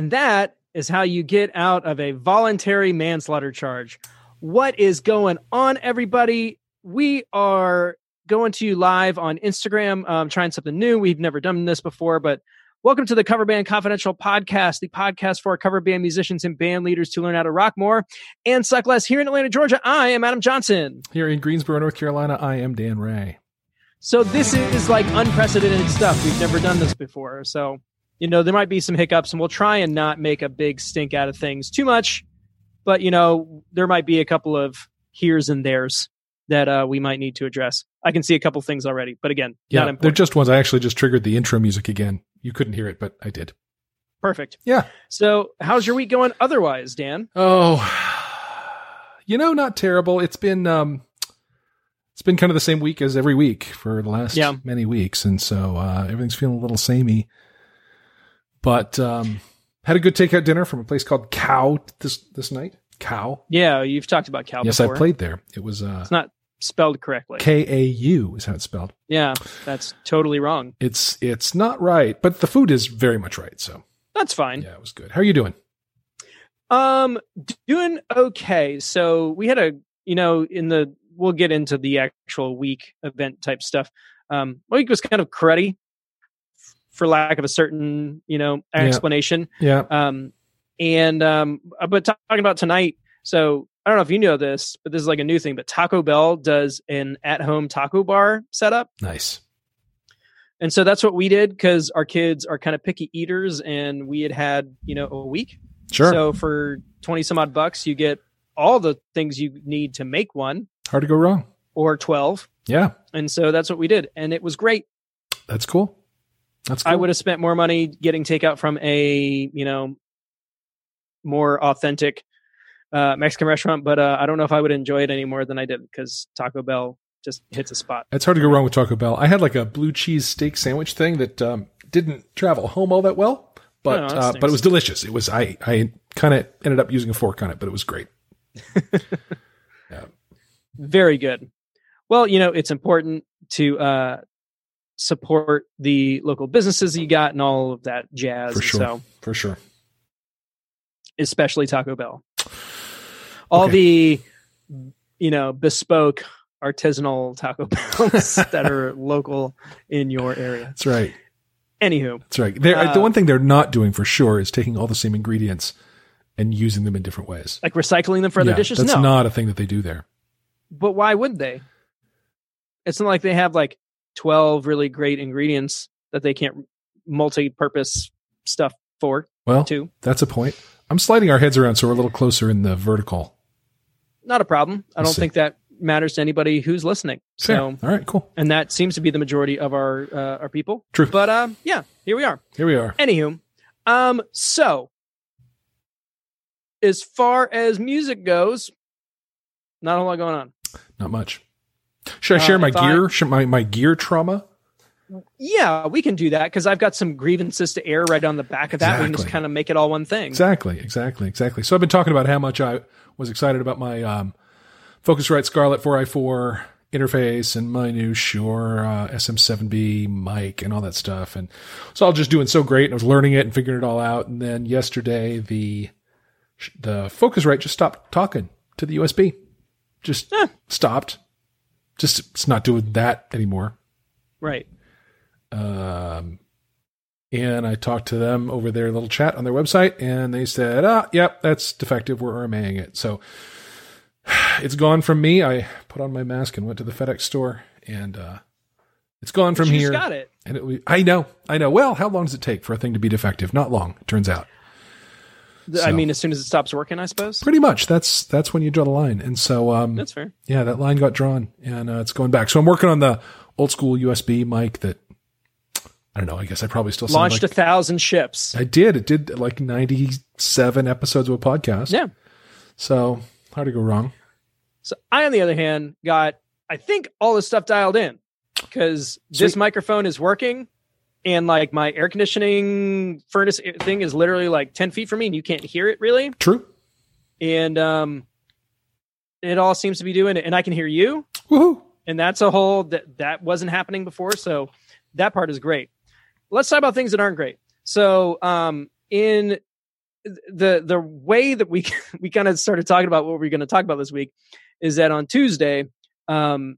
And that is how you get out of a voluntary manslaughter charge. What is going on, everybody? We are going to you live on Instagram, um, trying something new. We've never done this before, but welcome to the Cover Band Confidential podcast, the podcast for cover band musicians and band leaders to learn how to rock more and suck less. Here in Atlanta, Georgia, I am Adam Johnson. Here in Greensboro, North Carolina, I am Dan Ray. So this is like unprecedented stuff. We've never done this before. So, you know, there might be some hiccups and we'll try and not make a big stink out of things too much. But, you know, there might be a couple of here's and there's that uh, we might need to address. I can see a couple things already, but again, yeah, they're just ones. I actually just triggered the intro music again. You couldn't hear it, but I did. Perfect. Yeah. So, how's your week going otherwise, Dan? Oh, you know, not terrible. It's been um, it's been kind of the same week as every week for the last yeah. many weeks, and so uh, everything's feeling a little samey. But um, had a good takeout dinner from a place called Cow this this night. Cow. Yeah, you've talked about Cow. Yes, before. I played there. It was. Uh, it's not spelled correctly. K A U is how it's spelled. Yeah, that's totally wrong. It's it's not right, but the food is very much right. So that's fine. Yeah, it was good. How are you doing? Um, doing okay. So we had a you know in the we'll get into the actual week event type stuff. Um, week was kind of cruddy, for lack of a certain you know explanation. Yeah. yeah. Um, and um, but talking about tonight, so I don't know if you know this, but this is like a new thing. But Taco Bell does an at-home taco bar setup. Nice. And so that's what we did because our kids are kind of picky eaters, and we had had you know a week. Sure. So for twenty some odd bucks, you get all the things you need to make one. Hard to go wrong. Or twelve. Yeah. And so that's what we did, and it was great. That's cool. That's cool. I would have spent more money getting takeout from a you know more authentic uh, Mexican restaurant, but uh, I don't know if I would enjoy it any more than I did because Taco Bell just hits a spot. It's hard to go wrong with Taco Bell. I had like a blue cheese steak sandwich thing that um, didn't travel home all that well, but oh, uh, but it was delicious. It was I I kind of ended up using a fork on it, but it was great. yeah. Very good. Well, you know, it's important to uh, support the local businesses you got and all of that jazz. For sure. So, for sure. Especially Taco Bell all okay. the you know bespoke artisanal taco bells that are local in your area. That's right. Anywho, that's right. Uh, the one thing they're not doing for sure is taking all the same ingredients and using them in different ways, like recycling them for other yeah, dishes. That's no. not a thing that they do there. But why would they? It's not like they have like twelve really great ingredients that they can't multi-purpose stuff for. Well, too. That's a point. I'm sliding our heads around so we're a little closer in the vertical not a problem. I don't think that matters to anybody who's listening. Fair. So, all right, cool. And that seems to be the majority of our uh, our people. True. But uh, yeah, here we are. Here we are. Anywho, um, so as far as music goes, not a lot going on. Not much. Should I share uh, my gear? I, my my gear trauma? Yeah, we can do that because I've got some grievances to air right on the back of that. Exactly. We can just kind of make it all one thing. Exactly, exactly, exactly. So I've been talking about how much I was excited about my um, Focusrite Scarlett 4i4 interface and my new Shure uh, SM7B mic and all that stuff. And so I was just doing so great. And I was learning it and figuring it all out. And then yesterday, the the Focusrite just stopped talking to the USB. Just stopped. Just it's not doing that anymore. Right. Um, and I talked to them over their little chat on their website, and they said, "Ah, yep, that's defective. We're RMAing it." So it's gone from me. I put on my mask and went to the FedEx store, and uh, it's gone from here. Got it. And it, I know, I know. Well, how long does it take for a thing to be defective? Not long. It turns out. So, I mean, as soon as it stops working, I suppose. Pretty much. That's that's when you draw the line. And so, um, that's fair. Yeah, that line got drawn, and uh, it's going back. So I'm working on the old school USB mic that I don't know. I guess I probably still launched like, a thousand ships. I did. It did like ninety-seven episodes of a podcast. Yeah. So hard to go wrong. So I, on the other hand, got I think all this stuff dialed in because this microphone is working, and like my air conditioning furnace thing is literally like ten feet from me, and you can't hear it really. True. And um, it all seems to be doing it, and I can hear you. Woohoo! And that's a whole that that wasn't happening before, so that part is great let's talk about things that aren't great. So, um, in the the way that we we kind of started talking about what we're going to talk about this week is that on Tuesday, um,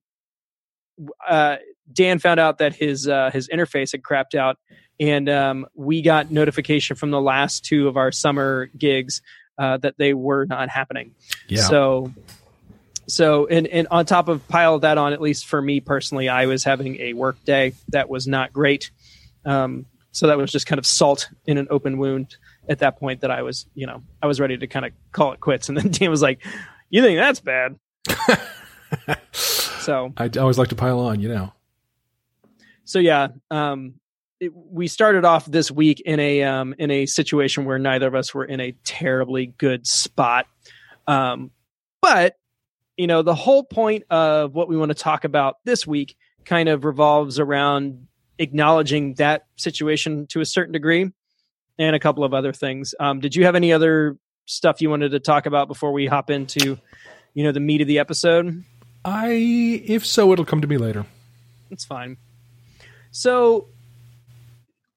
uh, Dan found out that his uh, his interface had crapped out, and um, we got notification from the last two of our summer gigs uh, that they were not happening. Yeah. So, so and and on top of pile that on, at least for me personally, I was having a work day that was not great. Um, so that was just kind of salt in an open wound at that point that I was, you know, I was ready to kind of call it quits. And then Dan was like, "You think that's bad?" so I always like to pile on, you know. so yeah, um, it, we started off this week in a um, in a situation where neither of us were in a terribly good spot. Um, but you know, the whole point of what we want to talk about this week kind of revolves around acknowledging that situation to a certain degree, and a couple of other things. Um, did you have any other stuff you wanted to talk about before we hop into, you know, the meat of the episode? I, if so, it'll come to me later. It's fine. So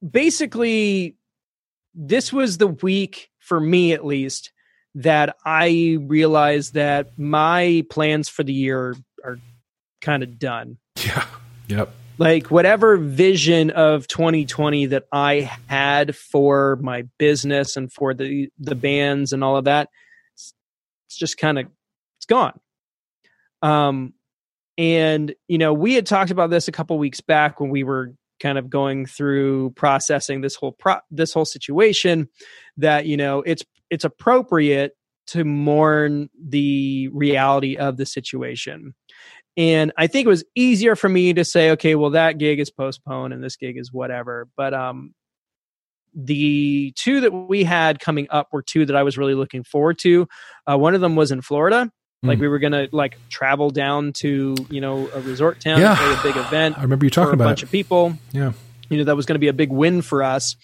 basically, this was the week for me, at least, that I realized that my plans for the year are kind of done. Yeah. Yep. Like, whatever vision of 2020 that I had for my business and for the, the bands and all of that, it's it's just kind of, it's gone. Um, and you know, we had talked about this a couple weeks back when we were kind of going through processing this whole pro- this whole situation that you know it's it's appropriate to mourn the reality of the situation. And i think it was easier for me to say okay well that gig is postponed and this gig is whatever. But um the two that we had coming up were two that i was really looking forward to. Uh, one of them was in florida like Mm. we were gonna like travel down to you know a resort town Yeah. play a big event I remember you for talking a about bunch it. of people Yeah. you know that was going to be a big win for us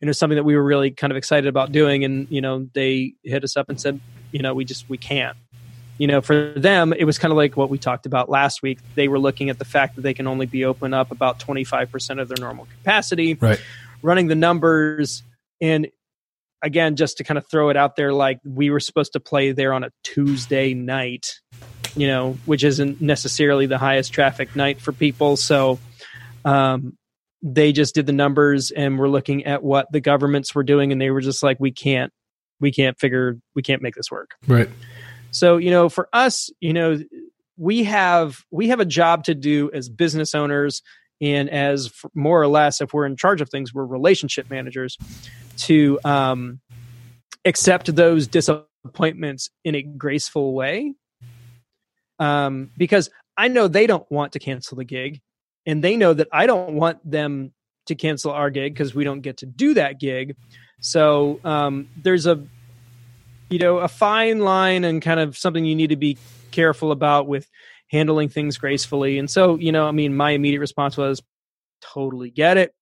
and it was something that we were really kind of excited about doing and you know they hit us up and said you know we just we can't you know for them it was kind of like what we talked about last week they were looking at the fact that they can only be open up about 25% of their normal capacity Right. running the numbers and again just to kind of throw it out there like we were supposed to play there on a tuesday night you know which isn't necessarily the highest traffic night for people so um they just did the numbers and were looking at what the governments were doing and they were just like we can't we can't figure we can't make this work Right. so you know for us you know we have we have a job to do as business owners and as more or less if we're in charge of things we're relationship managers to um accept those disappointments in a graceful way. Um because i know they don't want to cancel the gig and they know that i don't want them to cancel our gig because we don't get to do that gig. So um there's a you know a fine line and kind of something you need to be careful about with handling things gracefully and so you know i mean my immediate response was totally get it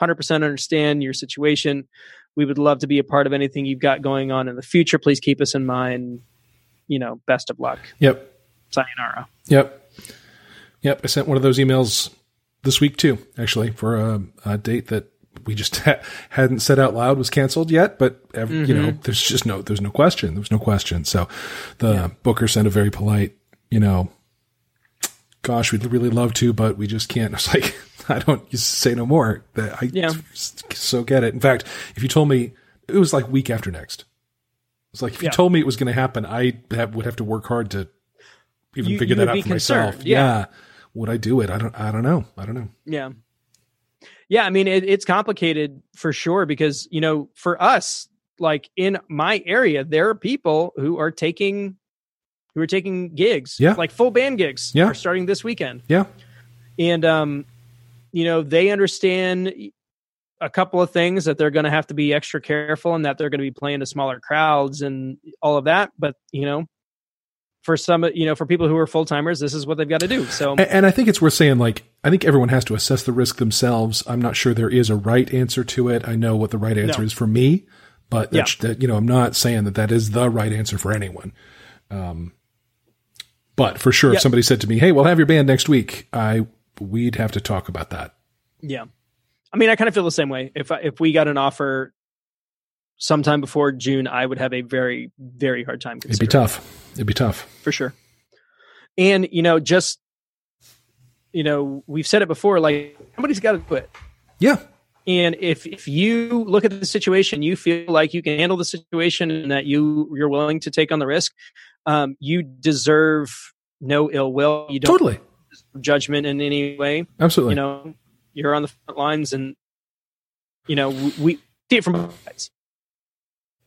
100% understand your situation we would love to be a part of anything you've got going on in the future please keep us in mind you know best of luck Yep. sayonara Yep. Yep. I sent one of those emails this week too, actually, for a, a date that we just ha- hadn't said out loud was canceled yet, but ev- you know, mm-hmm. there's just no, there's no question. There was no question. So the booker sent a very polite, you know, gosh, we'd really love to, but we just can't. I was like, I don't you say no more. That I Yeah. so get it. In fact, if you told me it was like week after next, it's like if you Yeah. told me it was going to happen, I have, would have to work hard to even You- figure you that out for myself. concerned, yeah. Would I do it? I don't. I don't know. I don't know. Yeah. Yeah, I mean it, it's complicated for sure because you know for us like in my area there are people who are taking who are taking gigs Yeah. like full band gigs Yeah. are starting this weekend Yeah. and um you know they understand a couple of things that they're going to have to be extra careful and that they're going to be playing to smaller crowds and all of that but you know for some you know for people who are full timers this is what they've got to do so And, and I think it's worth saying, like, I think everyone has to assess the risk themselves. I'm not sure there is a right answer to it. I know what the right answer No. is for me, but Yeah. that, that, you know, I'm not saying that that is the right answer for anyone. Um, but for sure, Yeah. if somebody said to me, "Hey, we'll have your band next week," I we'd have to talk about that. Yeah, I mean, I kind of feel the same way. If I, if we got an offer sometime before June, I would have a very, very hard time. It'd be tough. It'd be tough for sure. And you know, just you know, we've said it before. Like somebody's got to do it. Yeah. And if if you look at the situation, you feel like you can handle the situation and that you you're willing to take on the risk, um, you deserve no ill will. You don't totally judgment in any way. Absolutely. You know, you're on the front lines, and you know we see it from both sides.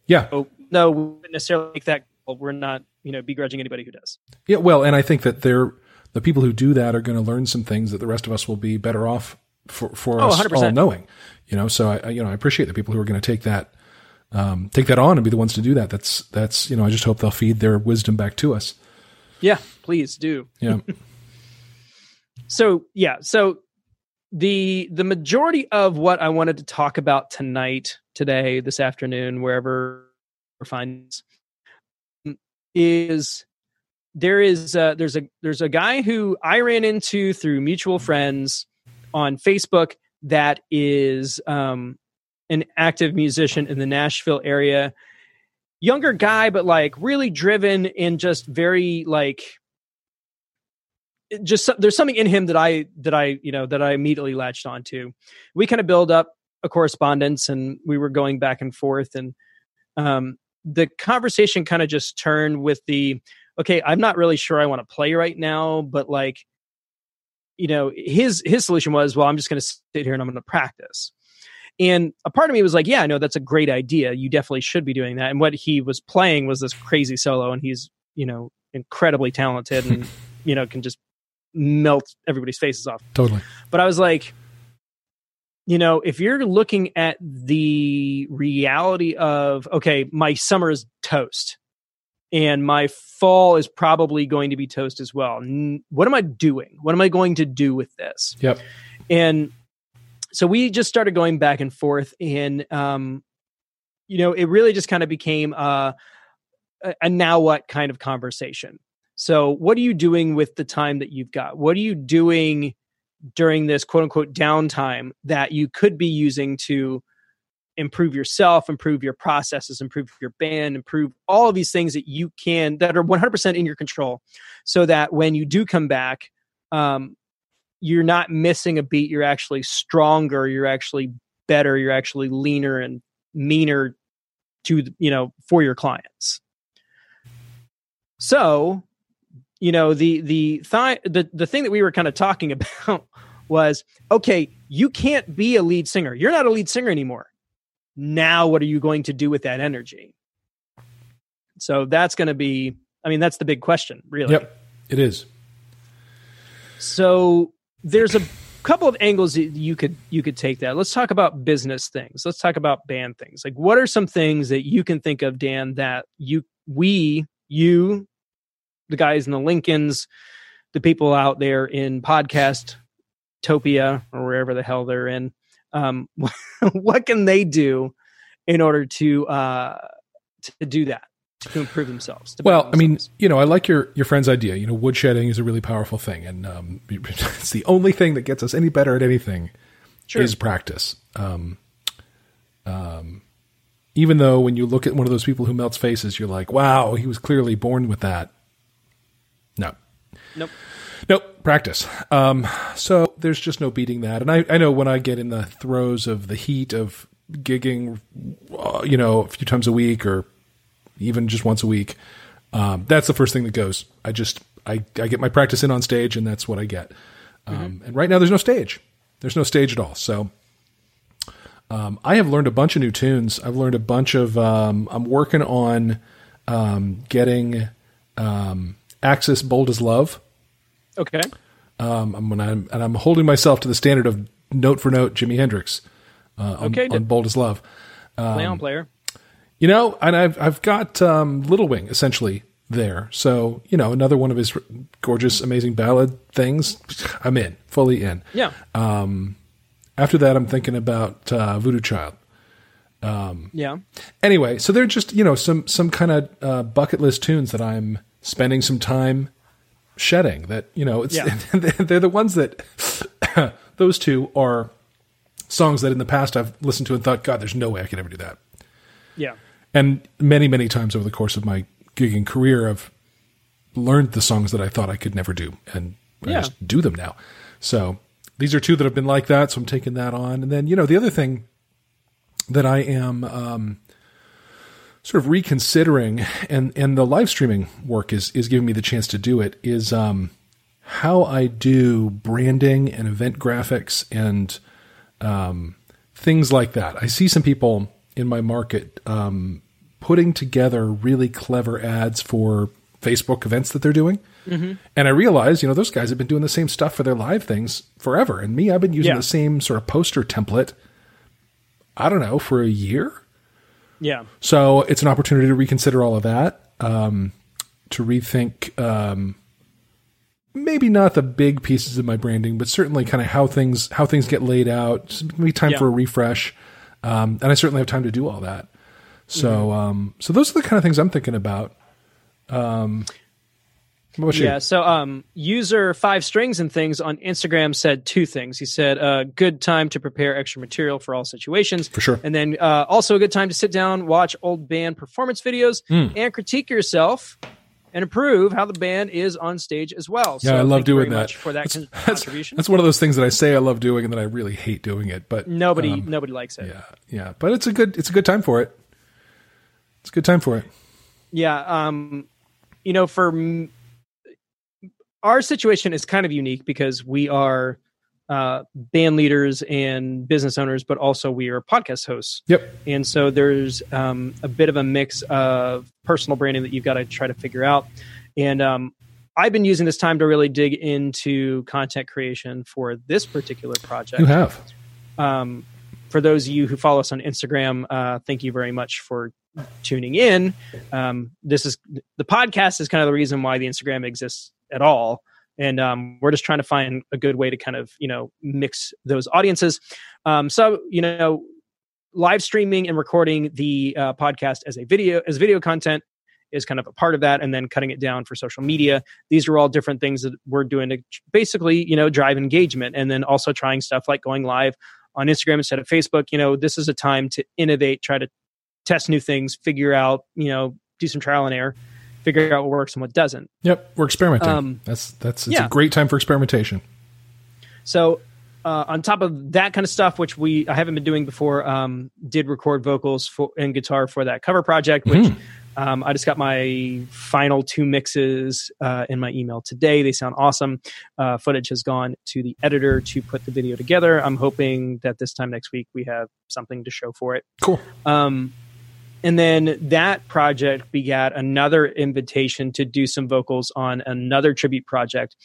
Yeah. So, no, we wouldn't necessarily make that. Well, we're not, you know, begrudging anybody who does. Yeah. Well, and I think that they're the people who do that are going to learn some things that the rest of us will be better off for for Oh, us 100%. all knowing. You know, so I- you know I appreciate the people who are going to take that um, take that on and be the ones to do that. That's that's you know I just hope they'll feed their wisdom back to us. Yeah, please do. Yeah. So yeah, so the the majority of what I wanted to talk about tonight, today, this afternoon, wherever we're finding is there is uh, there's a there's a guy who I ran into through mutual friends on Facebook that is um, an active musician in the Nashville area. Younger guy, but like really driven and just very like just there's something in him that I that I you know that I immediately latched onto. We kind of build up a correspondence, and we were going back and forth, and um, the conversation kind of just turned with the okay, I'm not really sure I want to play right now, but like you know his his solution was well i'm just going to sit here and i'm going to practice and a part of me was like yeah no that's a great idea you definitely should be doing that and what he was playing was this crazy solo and he's you know incredibly talented and you know can just melt everybody's faces off Totally. but I was like, you know, if you're looking at the reality of, okay, my summer is toast and my fall is probably going to be toast as well. What am I doing? What am I going to do with this? Yep. And so we just started going back and forth and, um, you know, it really just kind of became a, a now what kind of conversation. So, what are you doing with the time that you've got? What are you doing during this quote unquote downtime that you could be using to improve yourself, improve your processes, improve your band, improve all of these things that you can that are 100% in your control so that when you do come back, um, you're not missing a beat. You're actually stronger. You're actually better. You're actually leaner and meaner to, you know, for your clients. So, you know, the the th- the the thing that we were kind of talking about was okay, you can't be a lead singer. You're not a lead singer anymore. Now, what are you going to do with that energy? So that's going to be, I mean, that's the big question, really. Yep. It is. So there's a couple of angles that you could you could take that. Let's talk about business things. Let's talk about band things. Like what are some things that you can think of, Dan, that you we, you, the guys in the Lincolns, the people out there in podcast Topia or wherever the hell they're in, um, what can they do in order to uh to do that? To improve themselves. Well, better I mean, you know, I like your your friend's idea. You know, woodshedding is a really powerful thing, and um, it's the only thing that gets us any better at anything Sure. is practice. Um, um, even though when you look at one of those people who melts faces, you're like, wow, he was clearly born with that. No, nope. Nope, practice. Um, so there's just no beating that. And I, I know when I get in the throes of the heat of gigging, uh, you know, a few times a week or even just once a week, um, that's the first thing that goes. I just, I, I get my practice in on stage and that's what I get. Um, And right now there's no stage. There's no stage at all. So um, I have learned a bunch of new tunes. I've learned a bunch of, um, I'm working on um, getting um, Axis Bold as Love. Okay. Um, I'm, when I'm, and I'm holding myself to the standard of note for note Jimi Hendrix uh, on, Okay, on. Bold as Love. Play on player. You know, and I've I've got um, Little Wing essentially there. So you know, another one of his gorgeous, amazing ballad things. I'm in, fully in. Yeah. After that, I'm thinking about uh, Voodoo Child. yeah. Anyway, so they're just you know some some kind of uh, bucket list tunes that I'm spending some time shedding. That you know, it's Yeah. they're the ones that those two are songs that in the past I've listened to and thought, God, there's no way I could ever do that. Yeah. And many, many times over the course of my gigging career, I've learned the songs that I thought I could never do, and I just do them now. So these are two that have been like that. So I'm taking that on. And then, you know, the other thing that I am um, sort of reconsidering, and and the live streaming work is is giving me the chance to do it. Is um, how I do branding and event graphics and um, things like that. I see some people in my market um, putting together really clever ads for Facebook events that they're doing. And I realize, you know, those guys have been doing the same stuff for their live things forever. And me, I've been using Yeah. the same sort of poster template, I don't know, for a year. Yeah. So it's an opportunity to reconsider all of that, um, to rethink um, maybe not the big pieces of my branding, but certainly kind of how things how things get laid out. It's time Yeah. for a refresh, um, and I certainly have time to do all that. So um, so those are the kind of things I'm thinking about. Um, about you? Yeah. So, um, user five strings and things on Instagram said two things. He said, uh, good time to prepare extra material for all situations. For sure. And then, uh, also a good time to sit down, watch old band performance videos Hmm. and critique yourself and improve how the band is on stage as well. Yeah, so I love thank you doing that. much for that That's, contribution. that's one of those things that I say I love doing, and then I really hate doing it. But nobody, um, nobody likes it. yeah, yeah. But it's a good it's a good time for it. It's a good time for it. Yeah, um, you know, for m- our situation is kind of unique because we are uh, band leaders and business owners, but also we are podcast hosts. Yep. And so there's um, a bit of a mix of personal branding that you've got to try to figure out. And um, I've been using this time to really dig into content creation for this particular project You have. um, for those of you who follow us on Instagram, uh, thank you very much for tuning in. Um, this is the podcast is kind of the reason why the Instagram exists at all, and um, we're just trying to find a good way to kind of you know mix those audiences. Um, so you know, live streaming and recording the uh, podcast as a video as video content is kind of a part of that and then cutting it down for social media these are all different things that we're doing to basically you know drive engagement and then also trying stuff like going live on Instagram instead of Facebook. You know, this is a time to innovate, try to test new things, figure out, you know, do some trial and error, figure out what works and what doesn't. Yep, we're experimenting. Um, that's that's it's yeah. a great time for experimentation. So, uh, on top of that kind of stuff, which we I haven't been doing before, um, did record vocals for and guitar for that cover project, which Mhm. um, I just got my final two mixes uh, in my email today. They sound awesome. Uh, footage has gone to the editor to put the video together. I'm hoping that this time next week we have something to show for it. Cool. Um, and then that project begat another invitation to do some vocals on another tribute project.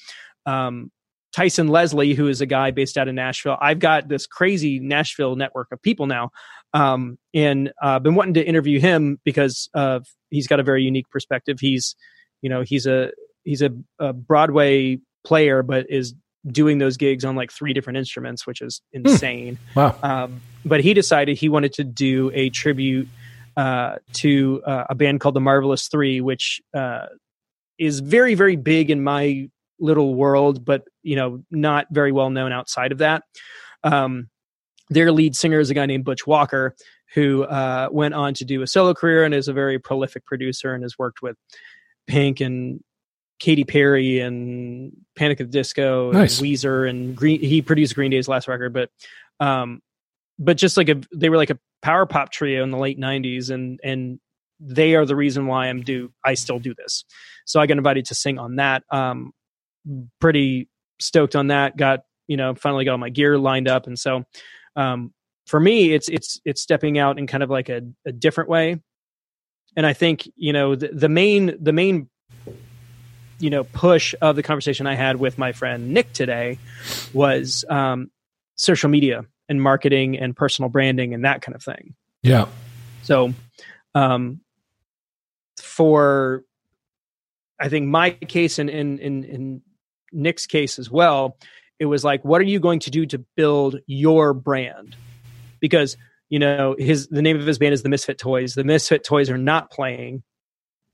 Um, Tyson Leslie, who is a guy based out of Nashville. I've got this crazy Nashville network of people now, um, and uh, been wanting to interview him because of he's got a very unique perspective. He's, you know, he's a he's a, a Broadway player, but is doing those gigs on like three different instruments, which is insane. Wow. Um, but he decided he wanted to do a tribute uh, to uh, a band called the Marvelous Three, which uh, is very, very big in my little world, but you know, not very well known outside of that. Um, their lead singer is a guy named Butch Walker, who uh, went on to do a solo career and is a very prolific producer and has worked with Pink and Katy Perry and Panic at the Disco Nice. and Weezer and Green. He produced Green Day's last record, but um, but just like a they were like a power pop trio in the late '90s, and and they are the reason why I'm do I still do this. So I got invited to sing on that. Um, pretty stoked on that. Got you know finally got all my gear lined up, and so um, for me, it's it's it's stepping out in kind of like a, a different way. And I think you know the, the main the main you know push of the conversation I had with my friend Nick today was um, social media and marketing and personal branding and that kind of thing. Yeah. So, um, for I think my case and in, in in Nick's case as well, it was like, what are you going to do to build your brand? Because you know his the name of his band is the Misfit Toys. The Misfit Toys are not playing,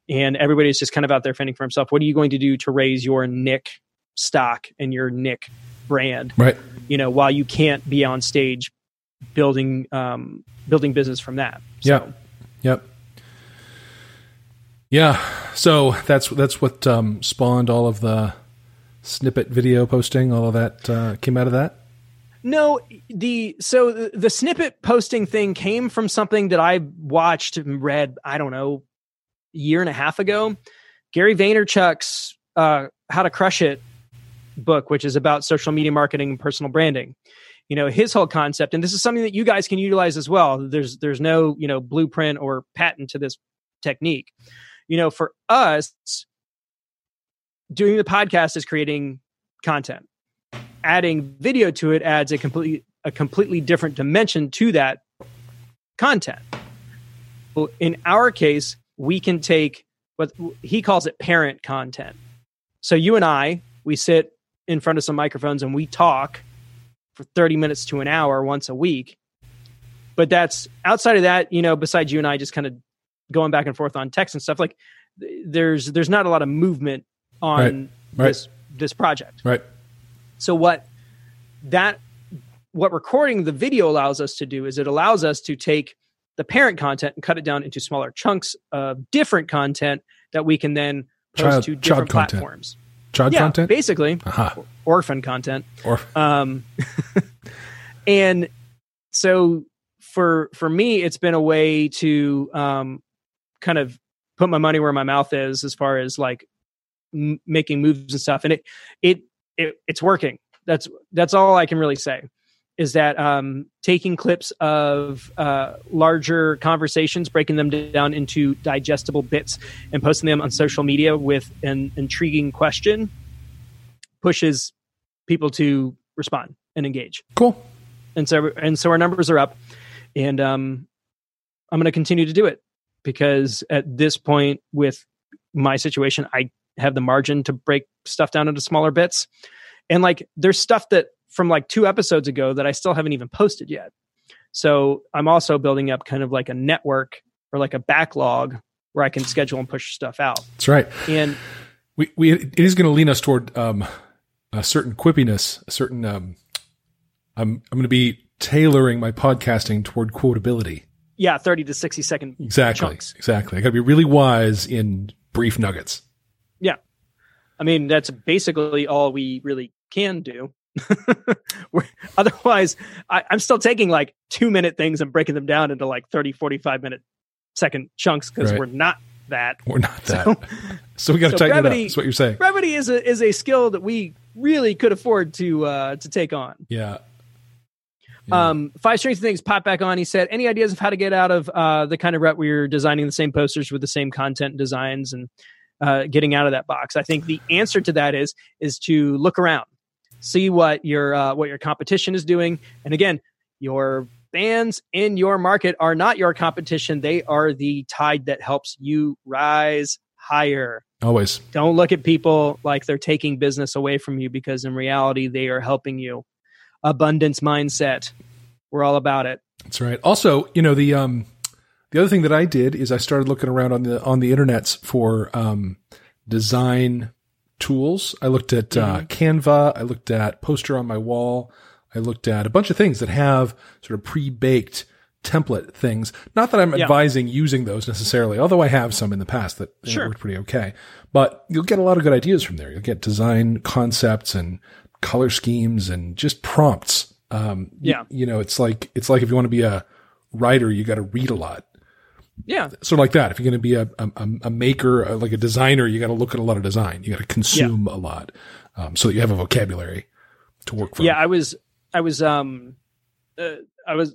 and everybody's just kind of out there fending for himself. What are you going to do to raise your Nick stock and your Nick brand? Right. You know, while you can't be on stage building um, building business from that. So, Yeah. Yep. Yeah. So that's that's what um, spawned all of the snippet video posting. All of that uh, came out of that. No, the so the, the snippet posting thing came from something that I watched and read. I don't know, a year and a half ago. Gary Vaynerchuk's uh, "How to Crush It" book, which is about social media marketing and personal branding. You know his whole concept, and this is something that you guys can utilize as well. There's there's no you know blueprint or patent to this technique. You know, for us, doing the podcast is creating content adding video to it adds a completely a completely different dimension to that content. Well, in our case, we can take what he calls it parent content. So you and I, we sit in front of some microphones and we talk for 30 minutes to an hour once a week. But that's outside of that, you know, besides you and I just kind of going back and forth on text and stuff like there's there's not a lot of movement on right. Right. this this project. Right. So what that what recording the video allows us to do is it allows us to take the parent content and cut it down into smaller chunks of different content that we can then post Child- to different platforms. Child yeah, content. basically Aha. orphan content. Or Um, and so for for me, it's been a way to um, kind of put my money where my mouth is as far as like m- making moves and stuff. And it it it it's working. That's that's all I can really say. Is that um, taking clips of uh, larger conversations, breaking them down into digestible bits, and posting them on social media with an intriguing question, pushes people to respond and engage cool. and so and so our numbers are up and um i'm going to continue to do it because at this point with my situation i have the margin to break stuff down into smaller bits and like there's stuff that from like two episodes ago that i still haven't even posted yet so i'm also building up kind of like a network or like a backlog where i can schedule and push stuff out That's right. and We we it is going to lean us toward um, a certain quippiness, a certain. Um, I'm I'm going to be tailoring my podcasting toward quotability. yeah 30 to 60 second Exactly. chunks. Exactly. I got to be really wise in brief nuggets. Yeah, I mean, that's basically all we really can do. Otherwise, I, I'm still taking like two minute things and breaking them down into like 30, 45 minute second chunks because Right. we're not that. We're not that. So, So, we got to so tighten it brevity- up. That's what you're saying. brevity is a, is a skill that we really could afford to uh, to take on. Yeah. Yeah. Um, Five Strings Things pop back on. He said, "Any ideas of how to get out of uh, the kind of rut where you're designing the same posters with the same content and designs and uh, getting out of that box?" I think the answer to that is is to look around, see what your uh, what your competition is doing, and again, your fans in your market are not your competition; they are the tide that helps you rise higher. Always. Don't look at people like they're taking business away from you because in reality they are helping you. Abundance mindset. We're all about it. That's right. Also, you know the um the other thing that I did is I started looking around on the on the internets for um design tools. I looked at uh, Canva. I looked at Poster on my wall. I looked at a bunch of things that have sort of pre-baked template things. Not that I'm Yeah. advising using those necessarily, although I have some in the past that Sure. worked pretty okay. But you'll get a lot of good ideas from there. You'll get design concepts and color schemes and just prompts. Um, Yeah. you know, it's like it's like if you want to be a writer, you got to read a lot Yeah. sort of like that. If you're going to be a, a, a maker, uh, like a designer, you got to look at a lot of design. You got to consume a lot, um, so that you have a vocabulary to work from. Yeah, I was I was um uh, I was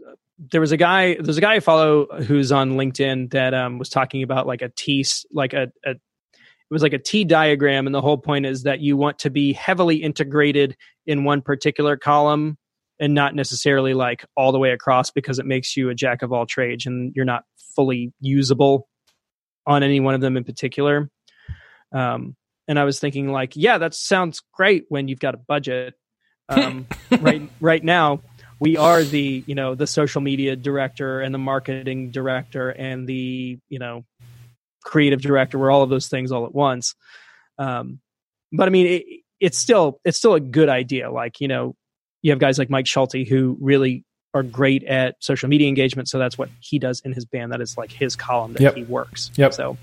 there was a guy there's a guy I follow who's on LinkedIn that um was talking about like a T, like a, a it was like a T diagram and the whole point is that you want to be heavily integrated in one particular column and not necessarily like all the way across because it makes you a jack of all trades and you're not fully usable on any one of them in particular. Um and I was thinking like, yeah, that sounds great when you've got a budget. Um, right right now, we are the you know the social media director and the marketing director and the you know creative director. We're all of those things all at once. Um, but I mean, it, it's still it's still a good idea. Like you know, you have guys like Mike Schulte who really are great at social media engagement. So that's what he does in his band. That is like his column that Yep. he works. Yep. So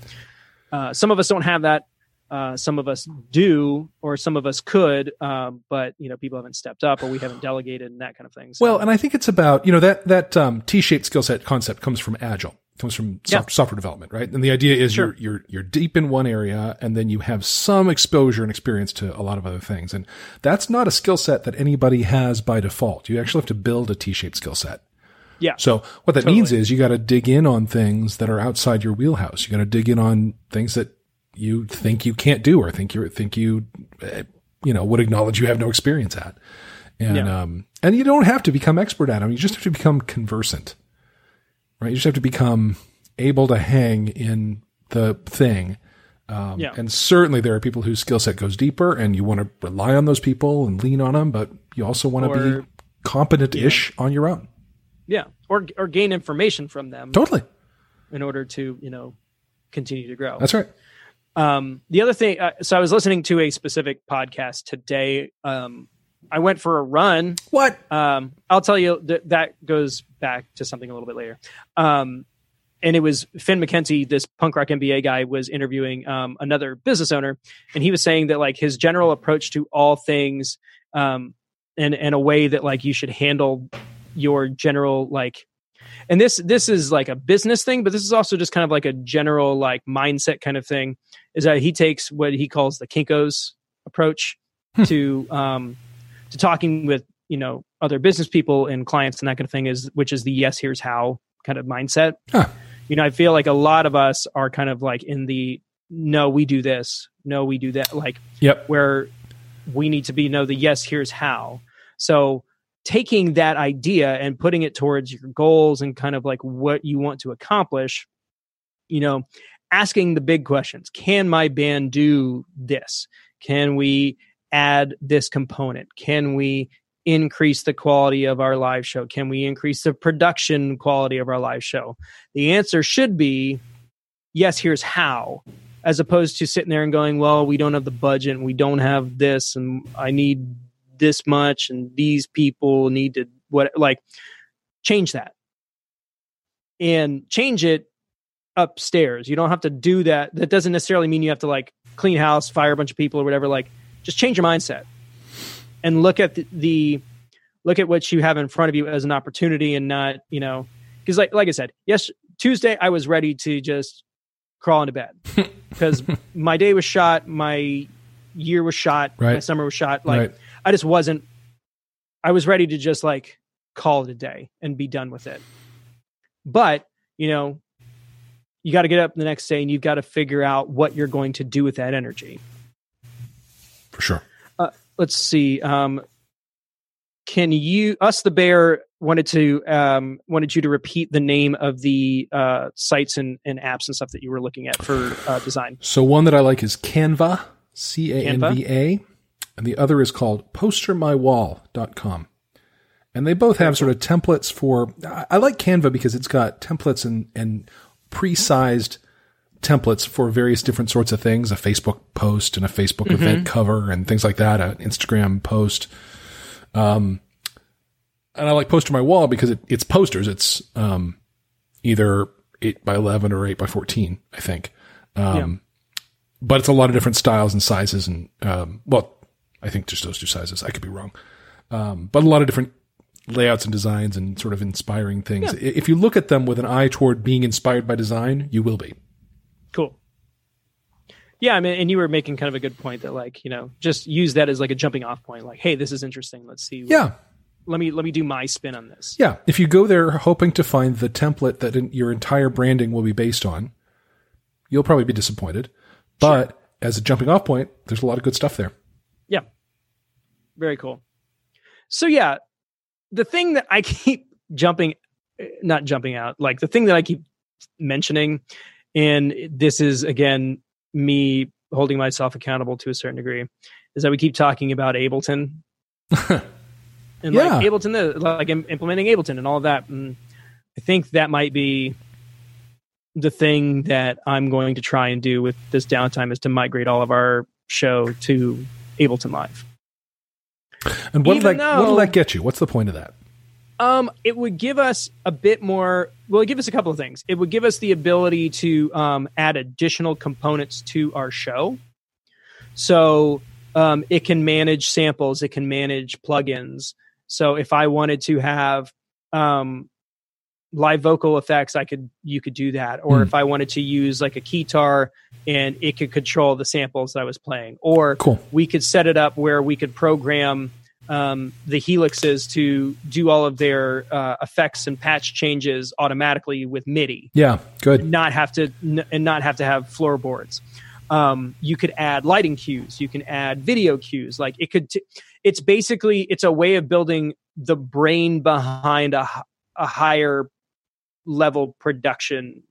uh, some of us don't have that. Uh, some of us do, or some of us could, um, but you know, people haven't stepped up, or we haven't delegated, and that kind of thing. So, Well, and I think it's about you know that that um, T-shaped skill set concept comes from agile, comes from Yeah. soft, software development, right? And the idea is Sure. you're you're you're deep in one area, and then you have some exposure and experience to a lot of other things, and that's not a skill set that anybody has by default. You actually have to build a T-shaped skill set. yeah, So what that Totally. means is you got to dig in on things that are outside your wheelhouse. You got to dig in on things that you think you can't do or think you think you you know would acknowledge you have no experience at. And Yeah. um and you don't have to become expert at them. You just have to become conversant. Right? You just have to become able to hang in the thing. Um, Yeah. And certainly there are people whose skill set goes deeper and you want to rely on those people and lean on them, but you also want to be competent-ish on your own. yeah, or or gain information from them Totally. in order to you know continue to grow. That's right. Um, the other thing, uh, so I was listening to a specific podcast today. Um, I went for a run. What? Um, I'll tell you that that goes back to something a little bit later. Um, and it was Finn McKenzie, this punk rock MBA guy, was interviewing um, another business owner, and he was saying that like his general approach to all things, um, and and a way that like you should handle your general like and this this is like a business thing but this is also just kind of like a general like mindset kind of thing is that he takes what he calls the kinkos approach to um to talking with you know other business people and clients and that kind of thing is which is the yes here's how kind of mindset. Huh. you know i feel like a lot of us are kind of like in the no we do this. No we do that. Like Yep. where we need to be no the yes here's how. So taking that idea and putting it towards your goals and kind of like what you want to accomplish you know asking the big questions. Can my band do this? Can we add this component? Can we increase the quality of our live show? Can we increase the production quality of our live show? The answer should be yes here's how. As opposed to sitting there and going well we don't have the budget and we don't have this and i need this much and these people need to what like change that. And change it upstairs. You don't have to do that. That doesn't necessarily mean you have to like clean house fire a bunch of people or whatever. Like just change your mindset and look at the, the look at what you have in front of you as an opportunity and not you know because like like i said yes tuesday i was ready to just crawl into bed because my day was shot my year was shot my summer was shot like right. I just wasn't. I was ready to just like call it a day and be done with it. But you know, you got to get up the next day and you've got to figure out what you're going to do with that energy. For sure. Let's see. Um, can you us the bear wanted to um, wanted you to repeat the name of the uh, sites and, and apps and stuff that you were looking at for uh, design? So one that I like is Canva, C A N V A, and the other is called postermywall.com. And they both have sort of templates for I I like Canva because it's got templates and and pre-sized templates for various different sorts of things, a Facebook post and a Facebook event cover and things like that, an Instagram post. Um and I like poster my wall because it, it's posters. It's um either eight by eleven or eight by fourteen, I think. Um but it's a lot of different styles and sizes and um, well i think just those two sizes i could be wrong um, but a lot of different layouts and designs and sort of inspiring things I- if you look at them with an eye toward being inspired by design you will be. Yeah, I mean, and you were making kind of a good point that, like, you know, just use that as like a jumping off point. Like, hey, this is interesting. Let's see. yeah Let me let me do my spin on this. yeah if you go there hoping to find the template that in, your entire branding will be based on you'll probably be disappointed but as a jumping off point there's a lot of good stuff there Yeah. Very cool. So yeah, the thing that I keep jumping, not jumping out, like the thing that I keep mentioning, and this is again me holding myself accountable to a certain degree, is that we keep talking about Ableton and Yeah. Uh, like Ableton, the- like implementing Ableton and all of that. And I think that might be the thing that I'm going to try and do with this downtime is to migrate all of our show to Ableton Live. and what did, that, what did that get you what's the point of that Um, it would give us a bit more. Well, it give us a couple of things. It would give us the ability to um, add additional components to our show. So um, it can manage samples. It can manage plugins. So if I wanted to have um, live vocal effects, I could you could do that. Or Hmm. if I wanted to use like a keytar and it could control the samples that I was playing. Or Cool. we could set it up where we could program um, the helixes to do all of their uh, effects and patch changes automatically with MIDI, Yeah, good. not have to n- and not have to have floorboards. Um, you could add lighting cues. You can add video cues. Like it could. T- it's basically it's a way of building the brain behind a, a higher level production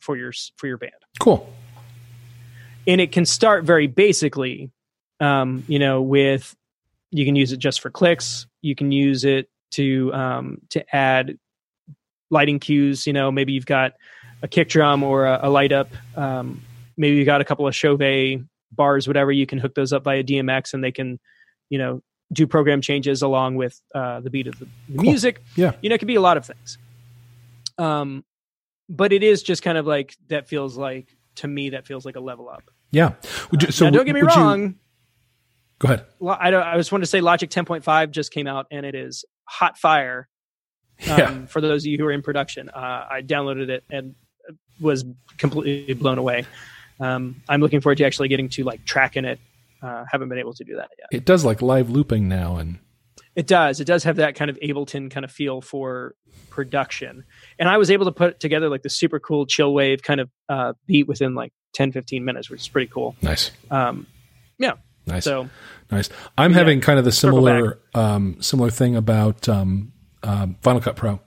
for your for your band Cool. and it can start very basically um, you know with you can use it just for clicks you can use it to um, to add lighting cues you know maybe you've got a kick drum or a, a light up um, maybe you got a couple of chauvet bars whatever you can hook those up via dmx and they can you know do program changes along with uh, the beat of the, the Cool. music Yeah. you know it can be a lot of things um but it is just kind of like that feels like to me that feels like a level up Yeah. Would you, so now, don't get me would you- wrong. Go ahead. I, don't, I just wanted to say Logic 10.5 just came out and it is hot fire. Um, Yeah. For those of you who are in production, uh, I downloaded it and was completely blown away. Um, I'm looking forward to actually getting to like tracking it. Uh, haven't been able to do that yet. It does like live looping now, and It does. It does have that kind of Ableton kind of feel for production. And I was able to put together like the super cool chill wave kind of uh, beat within like 10, 15 minutes, which is pretty cool. nice, Um, yeah. Nice, So nice. I'm Yeah, having kind of the similar um, similar thing about um, um, Final Cut Pro.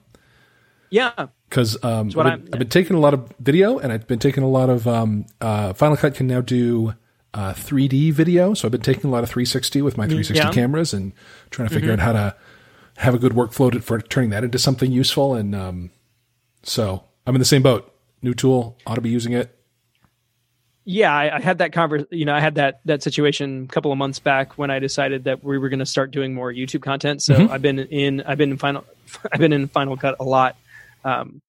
yeah, because um, I've, I'm- I've been taking a lot of video and I've been taking a lot of um, uh, Final Cut can now do uh, 3D video, so I've been taking a lot of 360 with my 360 yeah. cameras and trying to figure out how to have a good workflow for turning that into something useful. And um, so I'm in the same boat. New tool, ought to be using it. Yeah I, I had that convers you know i had that that situation a couple of months back when i decided that we were going to start doing more youtube content. So i've been in i've been in final i've been in final cut a lot. Um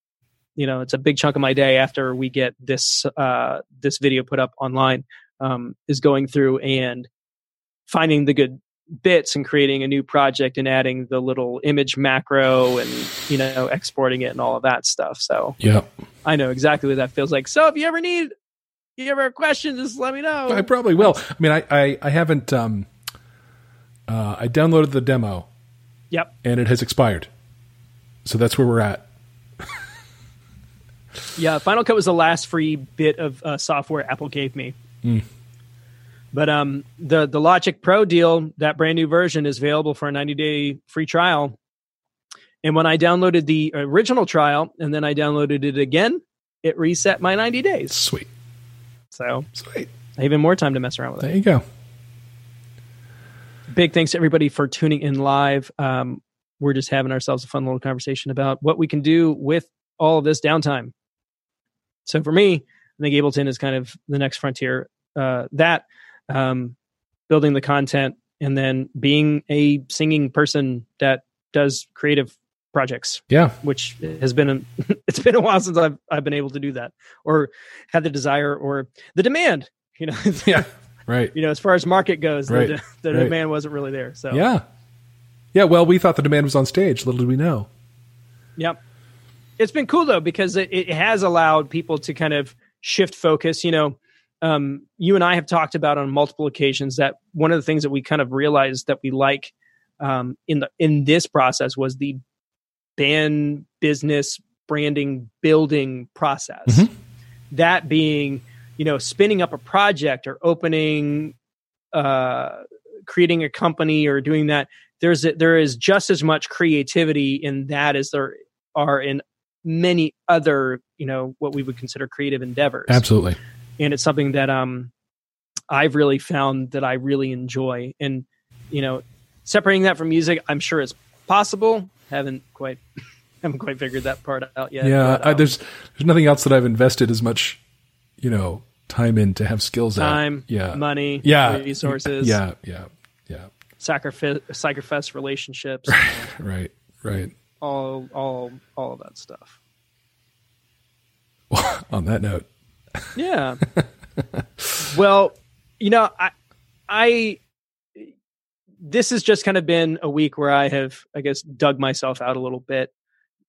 you know it's a big chunk of my day after we get this uh this video put up online um is going through and finding the good bits and creating a new project and adding the little image macro and you know exporting it and all of that stuff. So Yeah, I know exactly what that feels like. So if you ever need, you ever have questions, just let me know. I probably will. I mean, I I, I haven't. Um, uh, I downloaded the demo Yep. and it has expired, so that's where we're at. Yeah. Final Cut was the last free bit of uh, software Apple gave me. But um, the the Logic Pro deal, that brand new version, is available for a 90 day free trial. And when I downloaded the original trial and then I downloaded it again, it reset my 90 days. Sweet, So sweet. Even more time to mess around with it. There you go. big thanks to everybody for tuning in live. Um, we're just having ourselves a fun little conversation about what we can do with all of this downtime. So for me, I think Ableton is kind of the next frontier. Uh, that um, building the content and then being a singing person that does creative projects, Yeah, which has been a, it's been a while since I've I've been able to do that or had the desire or the demand. You know, yeah, right. you know, as far as market goes, Right, the, the right. demand wasn't really there. So, Yeah. Yeah, well, we thought the demand was on stage. Little did we know. yep. It's been cool though because it, it has allowed people to kind of shift focus. You know, um, you and I have talked about on multiple occasions that one of the things that we kind of realized that we like um, in the in this process was the band business branding building process. Mhm. That being, you know, spinning up a project or opening, uh, creating a company or doing that. There's a, there is just as much creativity in that as there are in many other, you know, what we would consider creative endeavors Absolutely. and it's something that um I've really found that I really enjoy. And you know, separating that from music, I'm sure it's possible. Haven't quite haven't quite figured that part out yet. Yeah, but, I, um, there's there's nothing else that I've invested as much, you know, time in to have skills at. time, Yeah. money, Yeah. resources, Yeah, yeah, yeah. sacrifice, sacrifice relationships. Right, right. all all all of that stuff. On that note, Yeah. well, you know, I I this has just kind of been a week where I have, I guess, dug myself out a little bit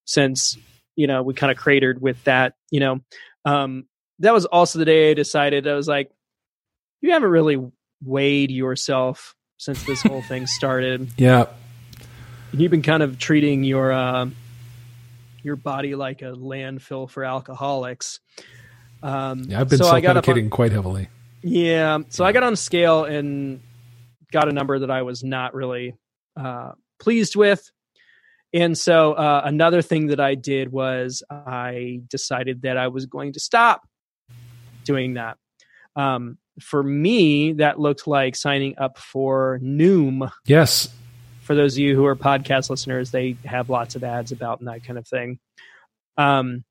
since you know we kind of cratered with that. You know, um, that was also the day I decided I was like, you haven't really weighed yourself since this whole thing started. yeah, You've been kind of treating your uh, your body like a landfill for alcoholics. Um, yeah, I've been so I got up on- self-medicating quite heavily. yeah. So I got on scale and got a number that I was not really uh, pleased with. And so uh, another thing that I did was I decided that I was going to stop doing that. Um, for me, that looked like signing up for Noom. Yes, For those of you who are podcast listeners, they have lots of ads about and that kind of thing. Um,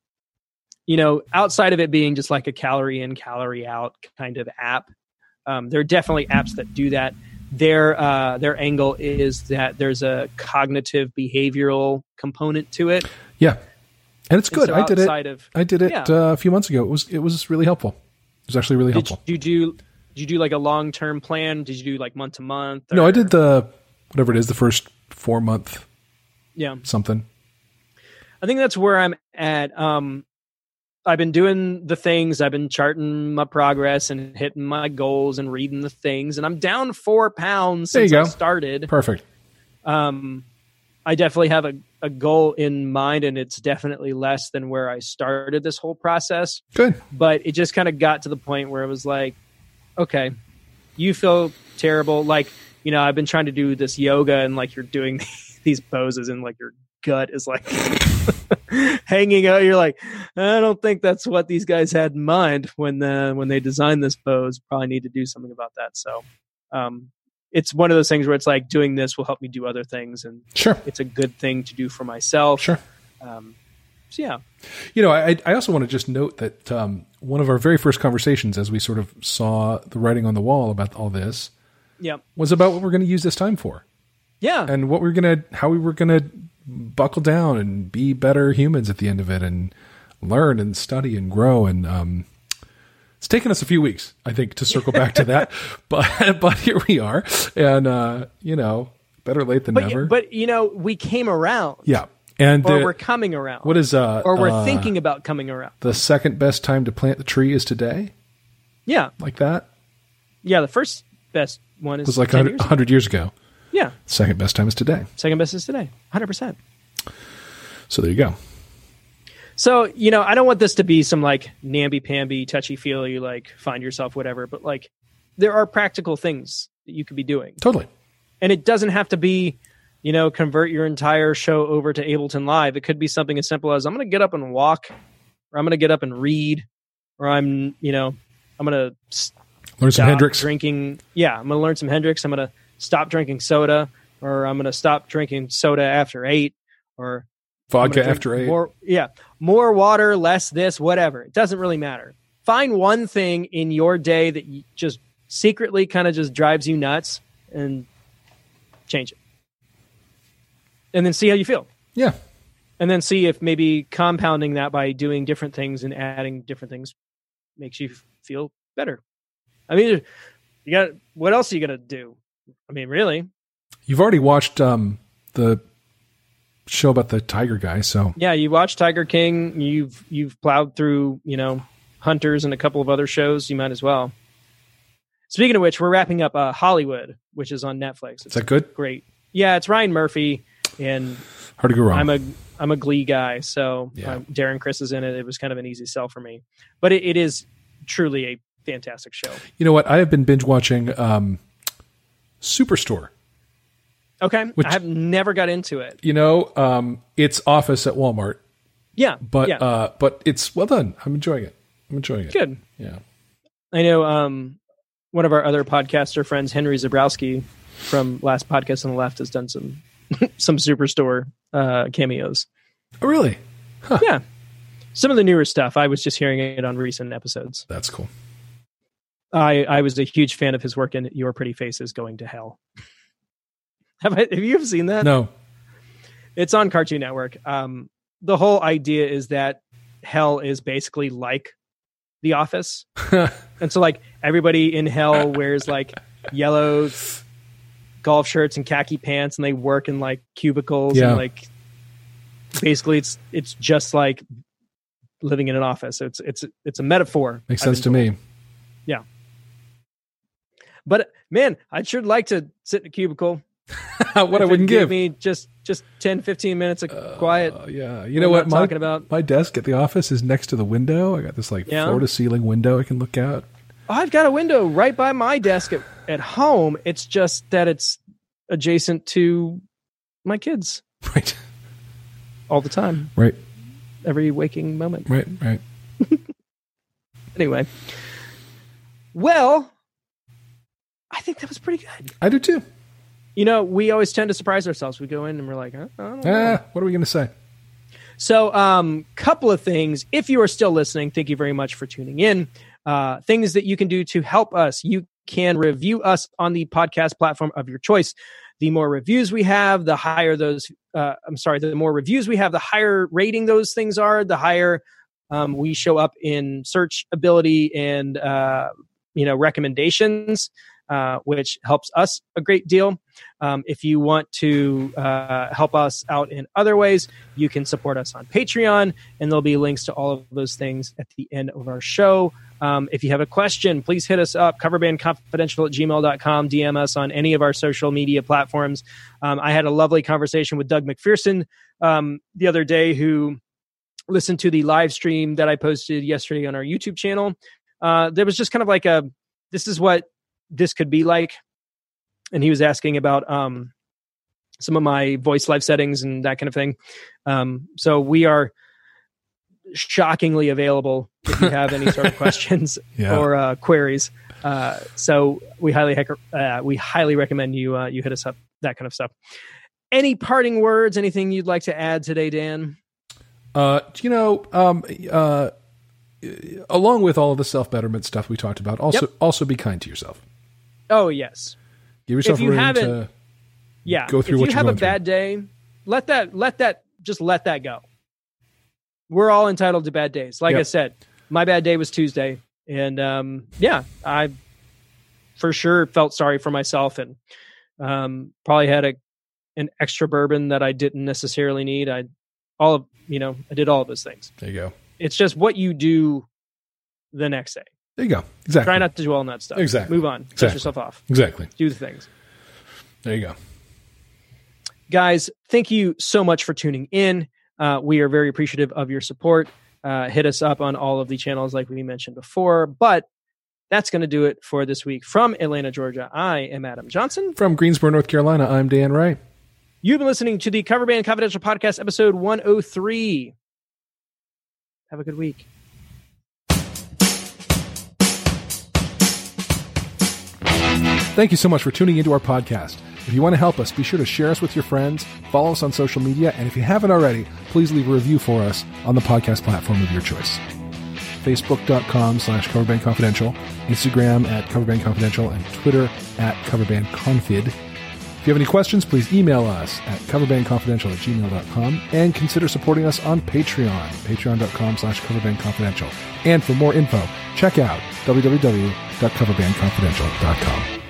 you know, outside of it being just like a calorie in, calorie out kind of app, um, there are definitely apps that do that. Their uh, their angle is that there's a cognitive behavioral component to it. yeah, and it's And good. so I did it. Of, I did it uh, a few months ago. It was it was really helpful. It was actually really did helpful. you do? Did you do like a long term plan? Did you do like month to month? no, I did the whatever it is, the first four month Yeah, something. I think that's where I'm at. Um, I've been doing the things. I've been charting my progress and hitting my goals and reading the things. And I'm down four pounds There since I started. Perfect. Um, I definitely have a, a goal in mind, and it's definitely less than where I started this whole process. Good. But it just kind of got to the point where it was like, okay, you feel terrible. Like, you know, I've been trying to do this yoga, and like you're doing these poses, and like your gut is like hanging out. You're like, I don't think that's what these guys had in mind when the when they designed this pose. Probably need to do something about that. So, um, it's one of those things where it's like doing this will help me do other things, and Sure. it's a good thing to do for myself. Sure. Um, so yeah, You know, I, I also want to just note that um, one of our very first conversations, as we sort of saw the writing on the wall about all this, yeah, was about what we're going to use this time for, yeah. and what we're going to, how we were going to buckle down and be better humans at the end of it, and learn and study and grow. And um, it's taken us a few weeks, I think, to circle back to that, but but here we are, and uh, you know, better late than but never. but you know, we came around, yeah, and or the- we're coming around, what is uh, or we're uh, thinking about coming around. the second best time to plant the tree is today, Yeah, like that. yeah. The first best one is was like 10 100, years ago. 100 years ago. Yeah, Second best time is today. second best is today, hundred percent. So there you go. So you know, I don't want this to be some like namby pamby, touchy feely, like find yourself, whatever. But like, there are practical things that you could be doing, Totally. and it doesn't have to be, you know, convert your entire show over to Ableton Live. It could be something as simple as I'm going to get up and walk, or I'm going to get up and read, or I'm, you know, I'm going to Learn some Hendrix. drinking. Yeah, I'm going to learn some Hendrix. I'm going to stop drinking soda, or I'm going to stop drinking soda after eight, or Vodka after eight. More, yeah, more water, less this, whatever. It doesn't really matter. Find one thing in your day that you just secretly kind of just drives you nuts, and change it, and then see how you feel. Yeah. And then see if maybe compounding that by doing different things and adding different things makes you feel better. I mean, you got what else are you gonna do? I mean, really? You've already watched um, the show about the tiger guy. So Yeah, you watch Tiger King. You've you've plowed through, you know, Hunters and a couple of other shows. You might as well. Speaking of which, we're wrapping up uh, Hollywood, which is on Netflix. is It's that good? great. Yeah, it's Ryan Murphy, and Hard to go wrong. I'm a I'm a Glee guy, so Yeah. um, Darren Criss is in it. It was kind of an easy sell for me, but it, it is truly a fantastic show. you know what? I have been binge watching um, Superstore. Okay, Which- I have never got into it. You know, um, it's Office at Walmart, Yeah, but yeah, uh, but it's well done. I'm enjoying it. I'm enjoying it. good. Yeah. I know um, one of our other podcaster friends, Henry Zebrowski from Last Podcast on the Left, has done some some Superstore uh, cameos. Oh, really? Yeah, some of the newer stuff. I was just hearing it on recent episodes. That's cool. I I was a huge fan of his work in Your Pretty Faces Going to Hell. Have I, have you ever seen that? No. it's on Cartoon Network. Um, the whole idea is that hell is basically like The Office, and so like everybody in hell wears like yellow golf shirts and khaki pants, and they work in like cubicles Yeah. and like basically it's it's just like living in an office. It's it's it's a metaphor. Makes sense to me. me. But man, I'd sure like to sit in a cubicle. what I wouldn't give. me just just 10, 15 minutes of quiet. Uh, yeah, you know what? My, talking about. my desk at the office is next to the window. I got this like Yeah. floor to ceiling window I can look out. I've got a window right by my desk at, at home. It's just that it's adjacent to my kids Right, all the time, right, every waking moment. right, right. Anyway, well, I think that was pretty good. I do too. You know, we always tend to surprise ourselves. We go in and we're like, huh? I don't know. Ah, what are we going to say? So, um, couple of things. If you are still listening, thank you very much for tuning in. Uh, things that you can do to help us. You can review us on the podcast platform of your choice. The more reviews we have, the higher those. Uh, I'm sorry, the more reviews we have, the higher rating those things are. The higher um, we show up in search ability and uh, you know recommendations, uh, which helps us a great deal. Um, if you want to uh, help us out in other ways, you can support us on Patreon, and there'll be links to all of those things at the end of our show. Um, if you have a question, please hit us up, coverbandconfidential at gmail.com, DM us on any of our social media platforms. Um, I had a lovely conversation with Doug McPherson um, the other day who listened to the live stream that I posted yesterday on our YouTube channel. Uh, there was just kind of like a, this is what this could be like. And he was asking about um, some of my voice live settings and that kind of thing. Um, so we are shockingly available if you have any sort of questions Yeah. or uh, queries. Uh, so we highly uh, we highly recommend you uh, you hit us up that kind of stuff. Any parting words? Anything you'd like to add today, Dan? Uh, you know, um, uh, along with all of the self betterment stuff we talked about, also also be kind to yourself. Oh yes, Give yourself you room to yeah. Go through if what you have a going through. bad day, let that let that just let that go. We're all entitled to bad days. Like I said, my bad day was Tuesday, and um, yeah, I for sure felt sorry for myself and um, probably had a an extra bourbon that I didn't necessarily need. I all of you know I did all of those things. There you go. It's just what you do the next day. There you go. Exactly. Try not to dwell on that stuff. Exactly. Move on. Exactly. yourself off. Exactly. Do the things. There you go. guys thank you so much for tuning in uh, we are very appreciative of your support uh, hit us up on all of the channels like we mentioned before but that's going to do it for this week from atlanta georgia i am adam johnson From Greensboro, North Carolina, I'm Dan Wright. you've been listening to the cover band confidential podcast episode 103 have a good week Thank you so much for tuning into our podcast. If you want to help us, be sure to share us with your friends, follow us on social media, and if you haven't already, please leave a review for us on the podcast platform of your choice. Facebook.com slash Coverband Confidential, Instagram at Coverband Confidential, and Twitter at Coverband Confid. If you have any questions, please email us at coverbandconfidential at gmail.com and consider supporting us on Patreon, patreon.com slash coverbandconfidential. And for more info, check out www.coverbandconfidential.com.